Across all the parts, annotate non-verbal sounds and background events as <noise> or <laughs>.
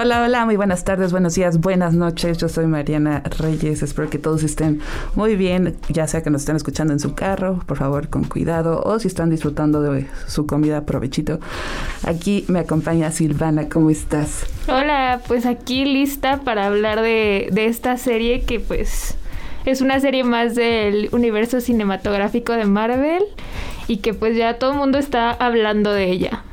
Hola, hola, muy buenas tardes, buenos días, buenas noches. Yo soy Mariana Reyes. Espero que todos estén muy bien, ya sea que nos estén escuchando en su carro, por favor, con cuidado, o si están disfrutando de su comida, provechito. Aquí me acompaña Silvana, ¿cómo estás? Hola, pues aquí lista para hablar de, de esta serie que pues es una serie más del universo cinematográfico de Marvel y que pues ya todo el mundo está hablando de ella.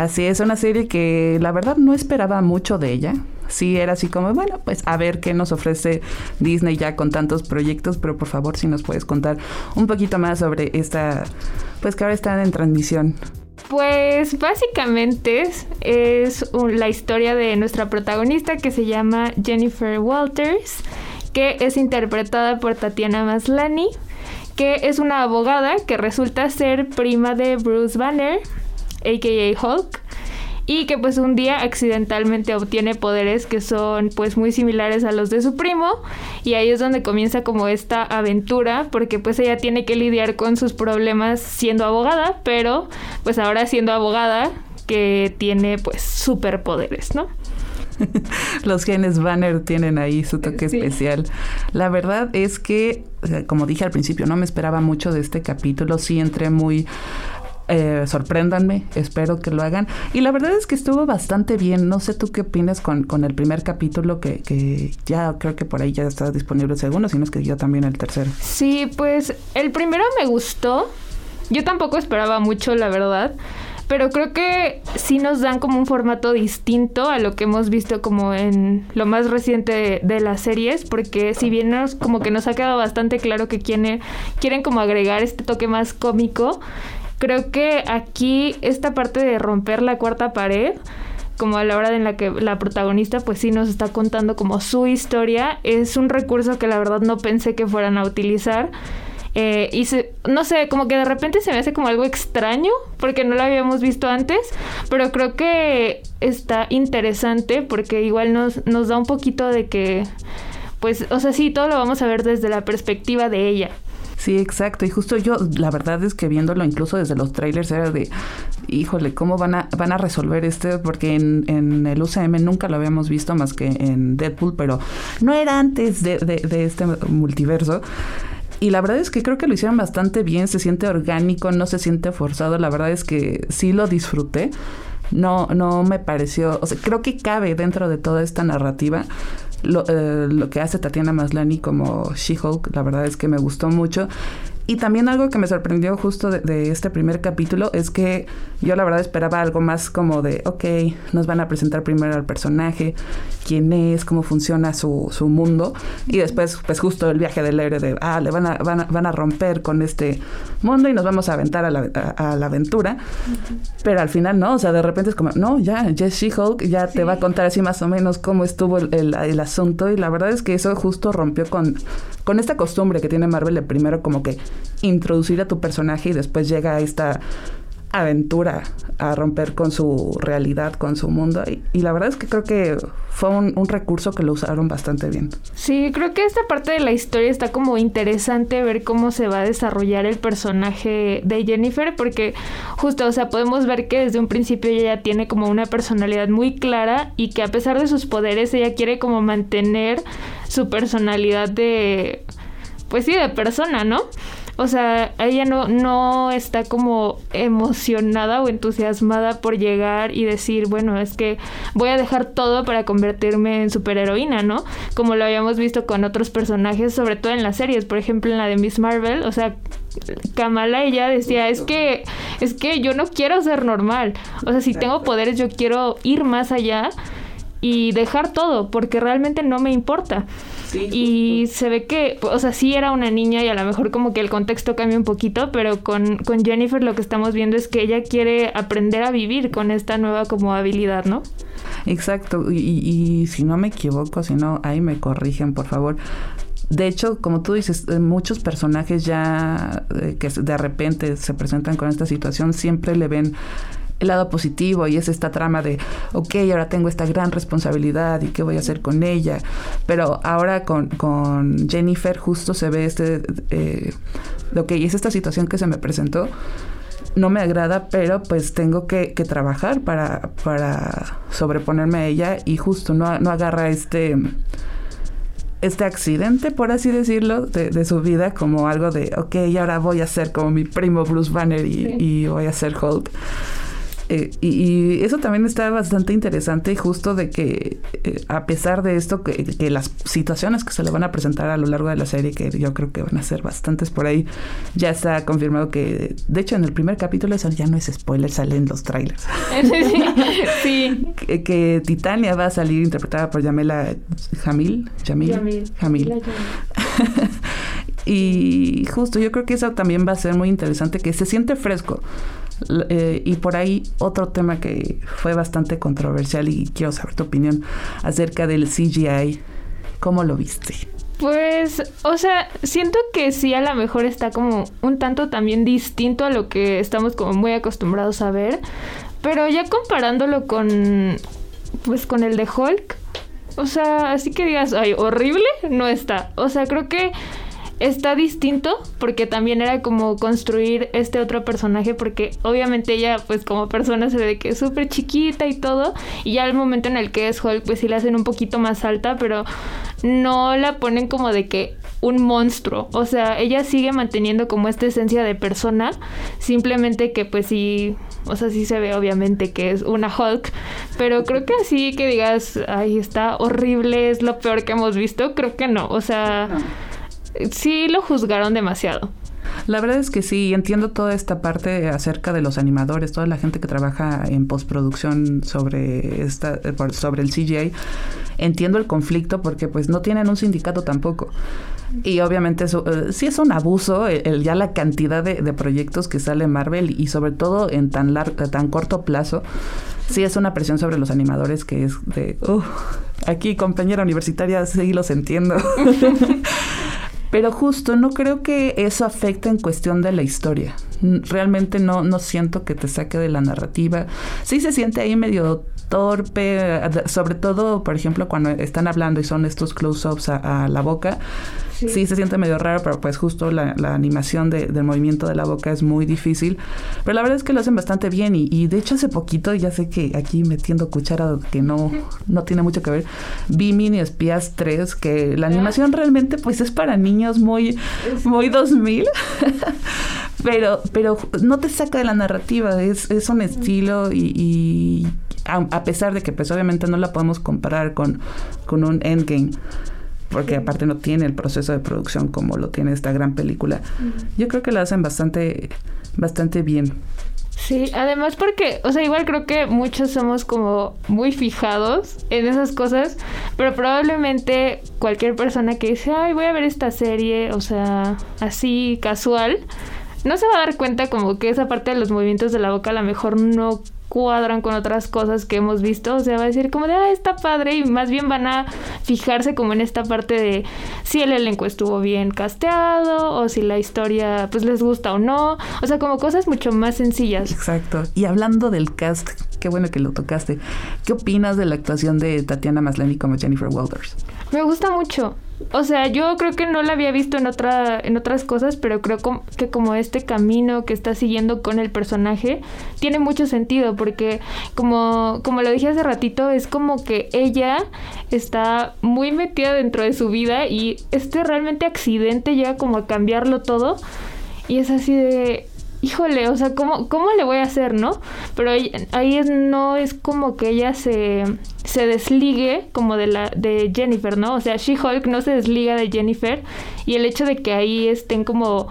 Así es, una serie que la verdad no esperaba mucho de ella. Sí, era así como, bueno, pues a ver qué nos ofrece Disney ya con tantos proyectos, pero por favor si nos puedes contar un poquito más sobre esta, pues que ahora está en transmisión. Pues básicamente es, la historia de nuestra protagonista que se llama Jennifer Walters, que es interpretada por Tatiana Maslany, que es una abogada que resulta ser prima de Bruce Banner, a.k.a. Hulk, y que pues un día accidentalmente obtiene poderes que son pues muy similares a los de su primo y ahí es donde comienza como esta aventura porque pues ella tiene que lidiar con sus problemas siendo abogada, pero pues ahora siendo abogada que tiene pues superpoderes, ¿no? <laughs> Los genes Banner tienen ahí su toque especial. La verdad es que, como dije al principio, no me esperaba mucho de este capítulo. Sí entré muy eh, sorpréndanme, espero que lo hagan. Y la verdad es que estuvo bastante bien. No sé tú qué opinas con, con el primer capítulo, que, que, ya creo que por ahí ya está disponible el segundo, sino es que yo también el tercero. Sí, pues el primero me gustó. Yo tampoco esperaba mucho, la verdad. Pero creo que sí nos dan como un formato distinto a lo que hemos visto como en lo más reciente de, de las series, porque si bien nos, como que nos ha quedado bastante claro que quieren, quieren como agregar este toque más cómico, Creo que aquí esta parte de romper la cuarta pared, como a la hora en la que la protagonista pues sí nos está contando como su historia, es un recurso que la verdad no pensé que fueran a utilizar. Eh, y no sé, como que de repente se me hace como algo extraño, porque no lo habíamos visto antes, pero creo que está interesante porque igual nos, nos da un poquito de que, pues, o sea, sí, todo lo vamos a ver desde la perspectiva de ella. Sí, exacto. Y justo yo, la verdad es que viéndolo incluso desde los trailers era de, híjole, ¿cómo van a, van a resolver este? Porque en, el UCM nunca lo habíamos visto más que en Deadpool, pero no era antes de, de, de este multiverso. Y la verdad es que creo que lo hicieron bastante bien, se siente orgánico, no se siente forzado. La verdad es que sí lo disfruté. No, no me pareció, o sea, creo que cabe dentro de toda esta narrativa lo, eh, lo que hace Tatiana Maslany como She-Hulk, la verdad es que me gustó mucho. Y también algo que me sorprendió justo de, este primer capítulo es que yo la verdad esperaba algo más como de, ok, nos van a presentar primero al personaje, quién es, cómo funciona su, su mundo, y después pues justo el viaje del héroe de, ah, le van a, van a, van a romper con este mundo y nos vamos a aventar a la, a, la aventura. Pero al final no, o sea, de repente es como, no, ya, Jess She-Hulk ya te va a contar así más o menos cómo estuvo el, el, el asunto, y la verdad es que eso justo rompió con, con esta costumbre que tiene Marvel de primero como que introducir a tu personaje y después llega esta aventura a romper con su realidad, con su mundo. Y, la verdad es que creo que fue un, un, recurso que lo usaron bastante bien. Sí, creo que esta parte de la historia está como interesante ver cómo se va a desarrollar el personaje de Jennifer, porque justo, o sea, podemos ver que desde un principio ella ya tiene como una personalidad muy clara y que a pesar de sus poderes, ella quiere como mantener su personalidad de, pues sí, de persona, ¿no? O sea, ella no, no está como emocionada o entusiasmada por llegar y decir, bueno, es que voy a dejar todo para convertirme en superheroína, ¿no? Como lo habíamos visto con otros personajes, sobre todo en las series, por ejemplo en la de Miss Marvel, o sea, Kamala ella decía, es que es que yo no quiero ser normal. O sea, si tengo poderes yo quiero ir más allá y dejar todo, porque realmente no me importa. Y se ve que, o sea, sí era una niña y a lo mejor como que el contexto cambia un poquito, pero con, con Jennifer lo que estamos viendo es que ella quiere aprender a vivir con esta nueva como habilidad, ¿no? Exacto, y, y si no me equivoco, si no, ahí me corrigen, por favor. De hecho, como tú dices, eh, muchos personajes ya eh, que de repente se presentan con esta situación siempre le ven el lado positivo y es esta trama de, ok, ahora tengo esta gran responsabilidad y qué voy a hacer con ella. Pero ahora con, con Jennifer justo se ve este, eh, ok, es esta situación que se me presentó no me agrada, pero pues tengo que, que, trabajar para, para sobreponerme a ella y justo no, no agarra este este accidente, por así decirlo, de, su vida como algo de, ok, ahora voy a ser como mi primo Bruce Banner y, y voy a ser Hulk. Eh, y, eso también está bastante interesante, justo de que eh, a pesar de esto, que, las situaciones que se le van a presentar a lo largo de la serie, que yo creo que van a ser bastantes por ahí, ya está confirmado que, de hecho, en el primer capítulo, eso ya no es spoiler, salen los trailers. <laughs> sí. que, Titania va a salir interpretada por Yamela Jamil. Jamil. Jamil. <laughs> y justo yo creo que eso también va a ser muy interesante, que se siente fresco. Eh, y por ahí otro tema que fue bastante controversial y quiero saber tu opinión acerca del CGI. ¿Cómo lo viste? Pues, o sea, siento que sí a lo mejor está como un tanto también distinto a lo que estamos como muy acostumbrados a ver, pero ya comparándolo con, pues con el de Hulk, o sea, así que digas, ay, horrible, no está. O sea, creo que está distinto porque también era como construir este otro personaje porque obviamente ella pues como persona se ve que es súper chiquita y todo y ya al momento en el que es Hulk pues sí la hacen un poquito más alta pero no la ponen como de que un monstruo. O sea ella sigue manteniendo como esta esencia de persona simplemente que pues sí o sea sí se ve obviamente que es una Hulk pero creo que así que digas ay está horrible es lo peor que hemos visto creo que no. O sea sí lo juzgaron demasiado. La verdad es que sí, entiendo toda esta parte acerca de los animadores, toda la gente que trabaja en postproducción sobre esta, eh, sobre el CGI. Entiendo el conflicto porque pues no tienen un sindicato tampoco. Y obviamente eso, eh, sí es un abuso el, ya la cantidad de, proyectos que sale Marvel y sobre todo en tan tan corto plazo. Sí es una presión sobre los animadores que es de, uh, aquí compañera universitaria, sí los entiendo. <laughs> Pero justo no creo que eso afecte en cuestión de la historia. Realmente no, no siento que te saque de la narrativa. Sí se siente ahí medio torpe, sobre todo, por ejemplo, cuando están hablando y son estos close-ups a, la boca. Sí. se siente medio raro, pero pues justo la, animación del movimiento de la boca es muy difícil. Pero la verdad es que lo hacen bastante bien y, de hecho hace poquito, ya sé que aquí metiendo cuchara que no, no tiene mucho que ver, vi Mini Espías 3, que la animación realmente pues es para niños muy, muy 2000. <laughs> pero, pero no te saca de la narrativa, es, es un estilo y, a, pesar de que pues obviamente no la podemos comparar con, con un Endgame, porque aparte no tiene el proceso de producción como lo tiene esta gran película. Yo creo que la hacen bastante, bastante bien. Sí, además porque, o sea, igual creo que muchos somos como muy fijados en esas cosas, pero probablemente cualquier persona que dice, ay, voy a ver esta serie, o sea, así casual, no se va a dar cuenta como que esa parte de los movimientos de la boca a lo mejor no cuadran con otras cosas que hemos visto. O sea, va a decir como de, ah, está padre. Y más bien van a fijarse como en esta parte de si el elenco estuvo bien casteado o si la historia pues les gusta o no. O sea, como cosas mucho más sencillas. Exacto. Y hablando del cast, qué bueno que lo tocaste. ¿Qué opinas de la actuación de Tatiana Maslany como Jennifer Walters? Me gusta mucho. O sea, yo creo que no la había visto en otra en otras cosas, pero creo que como este camino que está siguiendo con el personaje tiene mucho sentido porque como como lo dije hace ratito, es como que ella está muy metida dentro de su vida y este realmente accidente llega como a cambiarlo todo y es así de híjole, o sea, ¿cómo, cómo le voy a hacer, no? Pero ahí, ahí no es como que ella se, se desligue como de la de Jennifer, ¿no? O sea, She-Hulk no se desliga de Jennifer y el hecho de que ahí estén como,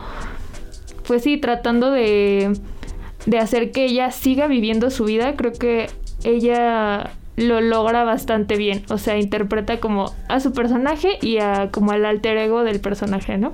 pues sí, tratando de, de hacer que ella siga viviendo su vida, creo que ella lo logra bastante bien. O sea, interpreta como a su personaje y a como al alter ego del personaje, ¿no?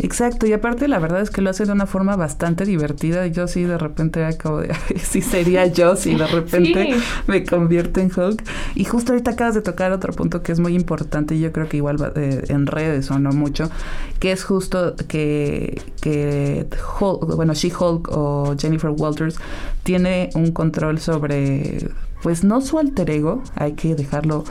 Exacto, y aparte la verdad es que lo hace de una forma bastante divertida. Yo sí de repente acabo de, <laughs> sí sería yo si de repente me convierto en Hulk. Y justo ahorita acabas de tocar otro punto que es muy importante y yo creo que igual eh, en redes o no mucho, que es justo que, que Hulk, bueno, She-Hulk o Jennifer Walters tiene un control sobre pues no su alter ego, hay que dejarlo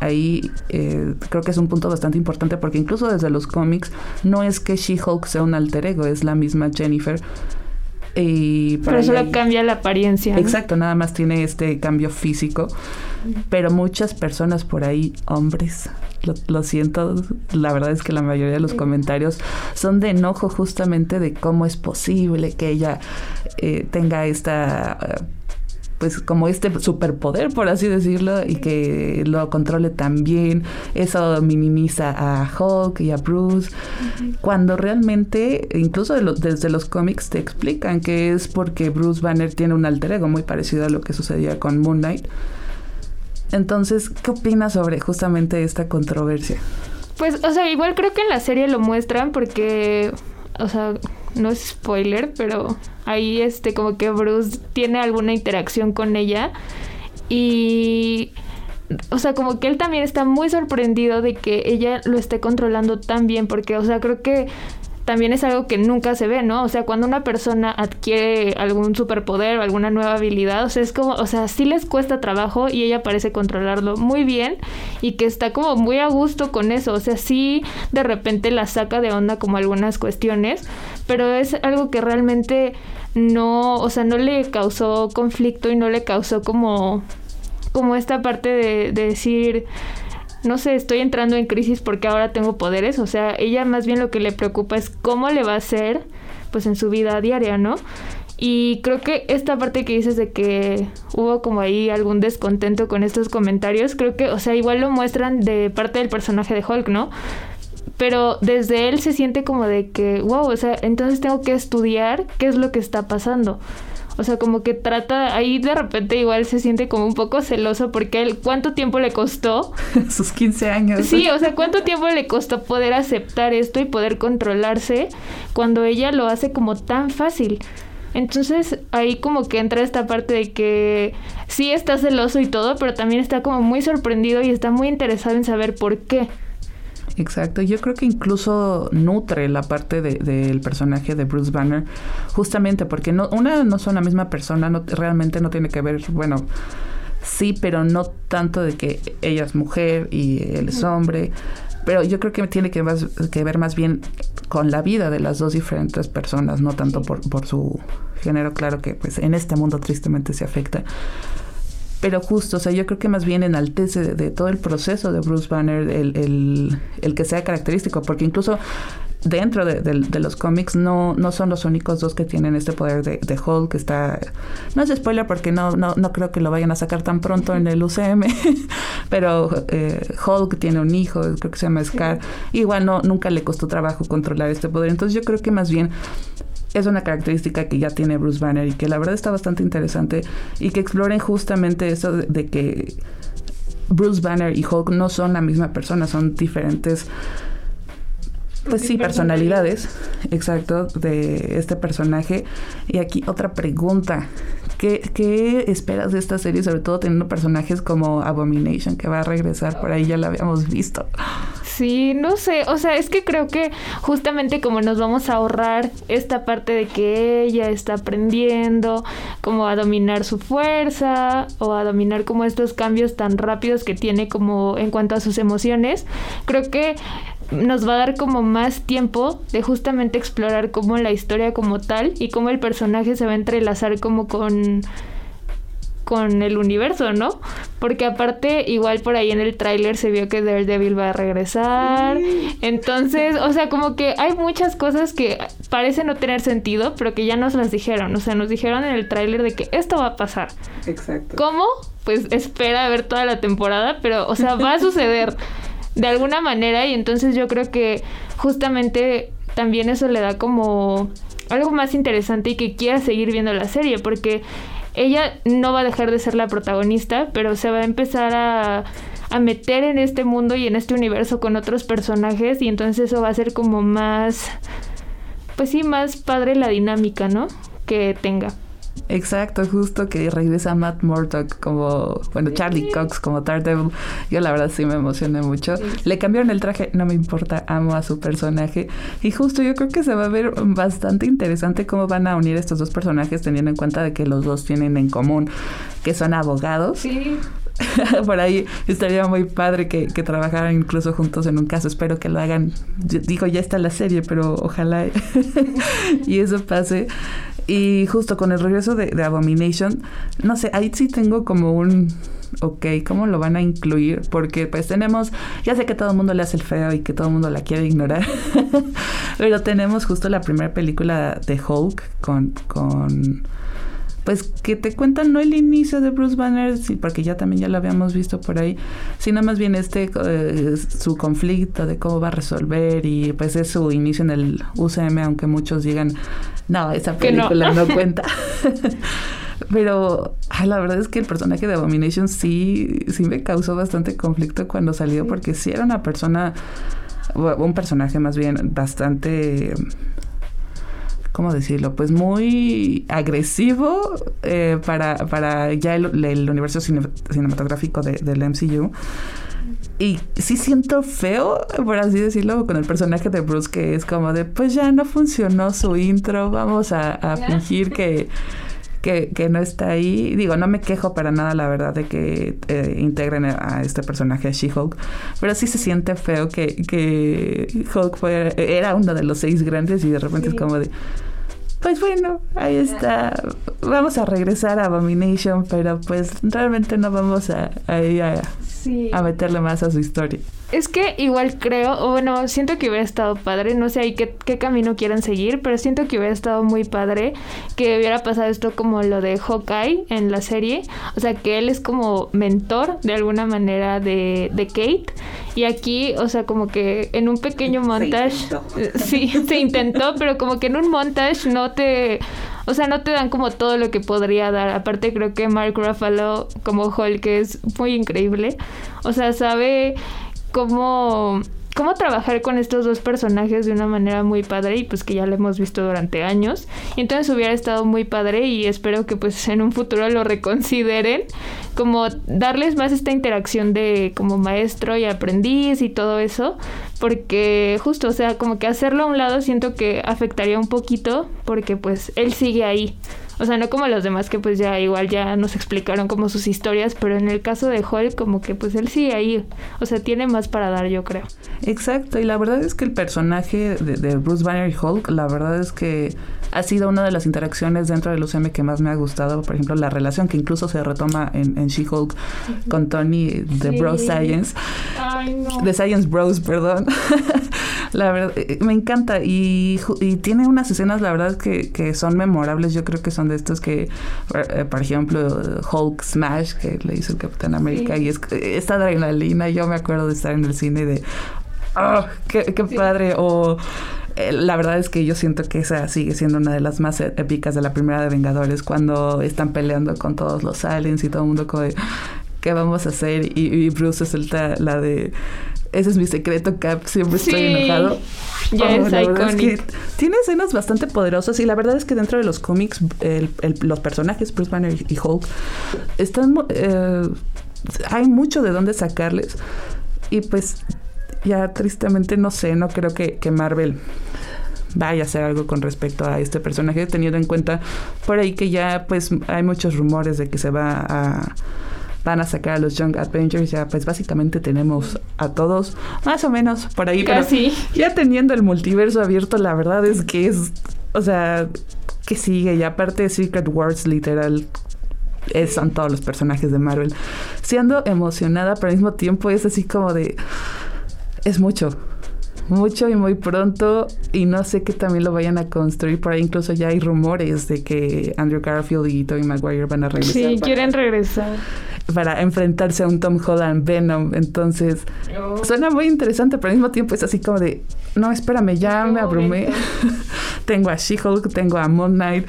ahí eh, creo que es un punto bastante importante porque incluso desde los cómics no es que She-Hulk sea un alter ego, es la misma Jennifer Y pero solo cambia la apariencia. Exacto, nada más tiene este cambio físico. Pero muchas personas por ahí, hombres, lo, siento, la verdad es que la mayoría de los comentarios son de enojo justamente de cómo es posible que ella eh, tenga esta pues como este superpoder, por así decirlo, y que lo controle tan bien. Eso minimiza a Hulk y a Bruce, cuando realmente, incluso desde los cómics, te explican que es porque Bruce Banner tiene un alter ego muy parecido a lo que sucedía con Moon Knight. Entonces, ¿qué opinas sobre justamente esta controversia? Pues, o sea, igual creo que en la serie lo muestran porque, o sea, no es spoiler, pero ahí este como que Bruce tiene alguna interacción con ella y o sea, como que él también está muy sorprendido de que ella lo esté controlando tan bien porque o sea, creo que también es algo que nunca se ve, ¿no? O sea, cuando una persona adquiere algún superpoder o alguna nueva habilidad, o sea, es como, o sea, sí les cuesta trabajo y ella parece controlarlo muy bien y que está como muy a gusto con eso, o sea, sí de repente la saca de onda como algunas cuestiones, pero es algo que realmente no, o sea, no le causó conflicto y no le causó como como esta parte de, de decir no sé, estoy entrando en crisis porque ahora tengo poderes. O sea, ella más bien lo que le preocupa es cómo le va a hacer, pues en su vida diaria, ¿no? Y creo que esta parte que dices de que hubo como ahí algún descontento con estos comentarios, creo que, o sea, igual lo muestran de parte del personaje de Hulk, ¿no? Pero desde él se siente como de que, wow, o sea, entonces tengo que estudiar qué es lo que está pasando. O sea, como que trata, ahí de repente igual se siente como un poco celoso porque él, ¿cuánto tiempo le costó? <laughs> Sus 15 años. Sí, o sea, ¿cuánto tiempo le costó poder aceptar esto y poder controlarse cuando ella lo hace como tan fácil? Entonces ahí como que entra esta parte de que sí está celoso y todo, pero también está como muy sorprendido y está muy interesado en saber por qué. Exacto, yo creo que incluso nutre la parte del personaje de Bruce Banner, justamente porque no, una no son la misma persona, no, realmente no tiene que ver, bueno, sí, pero no tanto de que ella es mujer y él es hombre, pero yo creo que tiene que, más, que ver más bien con la vida de las dos diferentes personas, no tanto por, por su género, claro que pues en este mundo tristemente se afecta pero justo, o sea, yo creo que más bien enaltece de, todo el proceso de Bruce Banner el, el, el que sea característico, porque incluso dentro de, de, los cómics no, no son los únicos dos que tienen este poder de, de Hulk, que está... No es spoiler porque no, no, no creo que lo vayan a sacar tan pronto en el UCM, <laughs> pero eh, Hulk tiene un hijo, creo que se llama Scar, igual no, nunca le costó trabajo controlar este poder, entonces yo creo que más bien es una característica que ya tiene Bruce Banner y que la verdad está bastante interesante y que exploren justamente eso de, que Bruce Banner y Hulk no son la misma persona, son diferentes pues sí, personalidades, exacto, de este personaje. Y aquí otra pregunta. ¿Qué, ¿Qué, esperas de esta serie? Sobre todo teniendo personajes como Abomination, que va a regresar por ahí, ya la habíamos visto. Sí, no sé, o sea, es que creo que justamente como nos vamos a ahorrar esta parte de que ella está aprendiendo como a dominar su fuerza o a dominar como estos cambios tan rápidos que tiene como en cuanto a sus emociones, creo que nos va a dar como más tiempo de justamente explorar como la historia como tal y cómo el personaje se va a entrelazar como con con el universo, ¿no? Porque aparte, igual por ahí en el tráiler se vio que Daredevil va a regresar. Entonces, o sea, como que hay muchas cosas que parecen no tener sentido, pero que ya nos las dijeron. O sea, nos dijeron en el tráiler de que esto va a pasar. Exacto. ¿Cómo? Pues espera a ver toda la temporada, pero, o sea, va a <laughs> suceder de alguna manera y entonces yo creo que justamente también eso le da como algo más interesante y que quiera seguir viendo la serie, porque ella no va a dejar de ser la protagonista, pero se va a empezar a, a meter en este mundo y en este universo con otros personajes y entonces eso va a ser como más, pues sí, más padre la dinámica, ¿no? Que tenga. Exacto, justo que regresa Matt Murdock como, bueno, Charlie Cox como Daredevil. Yo la verdad sí me emocioné mucho. Le cambiaron el traje, no me importa, amo a su personaje. Y justo yo creo que se va a ver bastante interesante cómo van a unir estos dos personajes teniendo en cuenta de que los dos tienen en común que son abogados. Sí. <laughs> Por ahí estaría muy padre que, que, trabajaran incluso juntos en un caso. Espero que lo hagan. digo, ya está la serie, pero ojalá <laughs> y eso pase. Y justo con el regreso de, Abomination, no sé, ahí sí tengo como un ok, ¿cómo lo van a incluir? Porque pues tenemos, ya sé que todo el mundo le hace el feo y que todo el mundo la quiere ignorar, <laughs> pero tenemos justo la primera película de Hulk con, con, pues que te cuentan no el inicio de Bruce Banner, porque ya también ya lo habíamos visto por ahí, sino más bien este, eh, su conflicto de cómo va a resolver y pues es su inicio en el UCM, aunque muchos digan, no, esa película no. no <laughs> cuenta. Pero la verdad es que el personaje de Abomination sí, sí me causó bastante conflicto cuando salió, porque sí era una persona, un personaje más bien bastante ¿cómo decirlo? Pues muy agresivo eh, para, para ya el, universo cinematográfico del MCU. Y sí siento feo, por así decirlo, con el personaje de Bruce, que es como de, pues ya no funcionó su intro, vamos a, a fingir que que, que, no está ahí. Digo, no me quejo para nada, la verdad, de que eh, integren a este personaje, a She-Hulk, pero sí se siente feo que, que Hulk fue, era uno de los seis grandes y de repente es como de... Pues bueno, ahí está. Vamos a regresar a Abomination, pero pues realmente no vamos a, a, a meterle más a su historia. Es que igual creo, o bueno, siento que hubiera estado padre, no sé ahí qué, qué, camino quieran seguir, pero siento que hubiera estado muy padre que hubiera pasado esto como lo de Hawkeye en la serie, o sea, que él es como mentor de alguna manera de, de Kate, y aquí, o sea, como que en un pequeño montage, sí, <laughs> se intentó, pero como que en un montage no te... O sea, no te dan como todo lo que podría dar. Aparte creo que Mark Ruffalo como Hulk es muy increíble. O sea, sabe cómo, cómo trabajar con estos dos personajes de una manera muy padre y pues que ya lo hemos visto durante años. Y entonces hubiera estado muy padre y espero que pues en un futuro lo reconsideren, como darles más esta interacción de como maestro y aprendiz y todo eso, porque justo, o sea, como que hacerlo a un lado siento que afectaría un poquito porque pues él sigue ahí. O sea, no como los demás que pues ya igual ya nos explicaron como sus historias, pero en el caso de Hulk como que pues él sigue ahí. O sea, tiene más para dar, yo creo. Exacto, y la verdad es que el personaje de, Bruce Banner y Hulk, la verdad es que ha sido una de las interacciones dentro del UCM que más me ha gustado. Por ejemplo, la relación que incluso se retoma en, en She-Hulk con Tony de Bro Science. Ay, no. De Science Bros, perdón. <laughs> la verdad, eh, me encanta y, y, tiene unas escenas, la verdad, que, que son memorables. Yo creo que son de estos que, eh, por ejemplo, Hulk Smash, que le hizo el Capitán América, y es, esta adrenalina, yo me acuerdo de estar en el cine de, ¡oh, qué, padre! O eh, la verdad es que yo siento que esa sigue siendo una de las más e-, épicas de la primera de Vengadores, cuando están peleando con todos los aliens y todo el mundo como de, ¿qué vamos a hacer? Y, y Bruce suelta la de ese es mi secreto, Cap. Siempre estoy enojado. Ya es icónico. tiene escenas bastante poderosas y la verdad es que dentro de los cómics los personajes Bruce Banner y Hulk están eh, hay mucho de dónde sacarles y pues ya tristemente no sé, no creo que, que Marvel vaya a hacer algo con respecto a este personaje teniendo en cuenta por ahí que ya pues hay muchos rumores de que se va a van a sacar a los Young Adventures, ya pues básicamente tenemos a todos, más o menos por ahí. Casi. ya teniendo el multiverso abierto, la verdad es que es, o sea, que sigue, y aparte de Secret Wars, literal, son todos los personajes de Marvel. Siendo emocionada, pero al mismo tiempo es así como de, es mucho mucho y muy pronto y no sé que también lo vayan a construir por ahí incluso ya hay rumores de que Andrew Garfield y Tobey Maguire van a regresar. Sí, quieren regresar para enfrentarse a un Tom Holland Venom. Entonces, oh. suena muy interesante, pero al mismo tiempo es así como de, no, espérame, ya me abrumé. <laughs> tengo a She-Hulk, tengo a Moon Knight,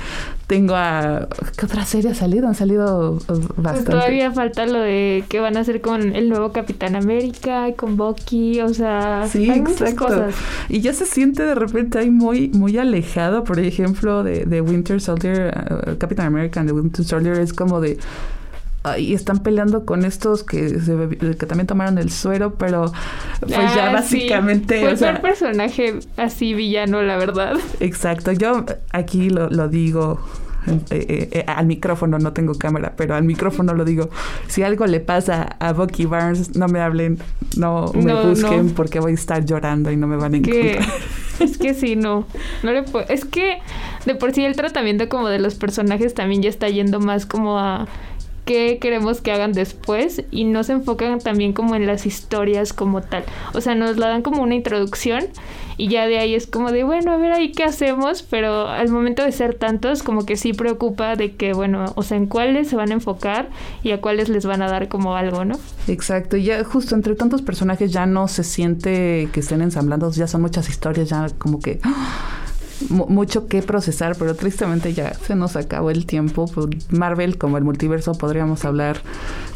tengo a... ¿Qué otra serie ha salido? Han salido uh, pues bastante. todavía falta lo de qué van a hacer con el nuevo Capitán América, con Bucky, o sea, sí, hay muchas cosas. Y ya se siente de repente ahí muy, muy alejado, por ejemplo, de, de Winter Soldier, uh, Capitán América de Winter Soldier, es como de y están peleando con estos que, que también tomaron el suero, pero pues ya ah, básicamente... Fue o personaje así villano, la verdad. Exacto, yo aquí lo, lo digo eh, eh, eh, al micrófono, no tengo cámara, pero al micrófono lo digo. Si algo le pasa a Bucky Barnes, no me hablen, no me busquen porque voy a estar llorando y no me van a encontrar. Es que sí, no. No le. Es que de por sí el tratamiento como de los personajes también ya está yendo más como a qué queremos que hagan después y no se enfocan también como en las historias como tal. O sea, nos la dan como una introducción y ya de ahí es como de, bueno, a ver ahí qué hacemos, pero al momento de ser tantos como que sí preocupa de que, bueno, o sea, en cuáles se van a enfocar y a cuáles les van a dar como algo, ¿no? Exacto, ya justo entre tantos personajes ya no se siente que estén ensamblando, ya son muchas historias, ya como que mucho que procesar, pero tristemente ya se nos acabó el tiempo. Por Marvel, como el multiverso, podríamos hablar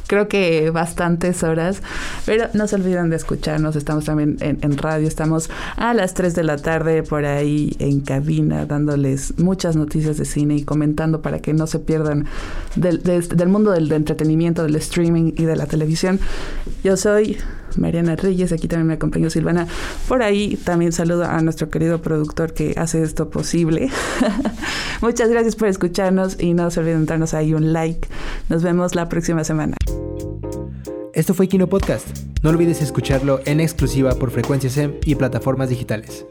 creo que bastantes horas, pero no se olviden de escucharnos, estamos también en, radio, estamos a las 3 de la tarde por ahí en cabina dándoles muchas noticias de cine y comentando para que no se pierdan del, del mundo del entretenimiento, del streaming y de la televisión. Yo soy Mariana Reyes, aquí también me acompañó Silvana. Por ahí también saludo a nuestro querido productor que hace esto posible. <laughs> Muchas gracias por escucharnos y no se olviden darnos ahí un like. Nos vemos la próxima semana. Esto fue Kino Podcast. No olvides escucharlo en exclusiva por Frecuencia SEM y plataformas digitales.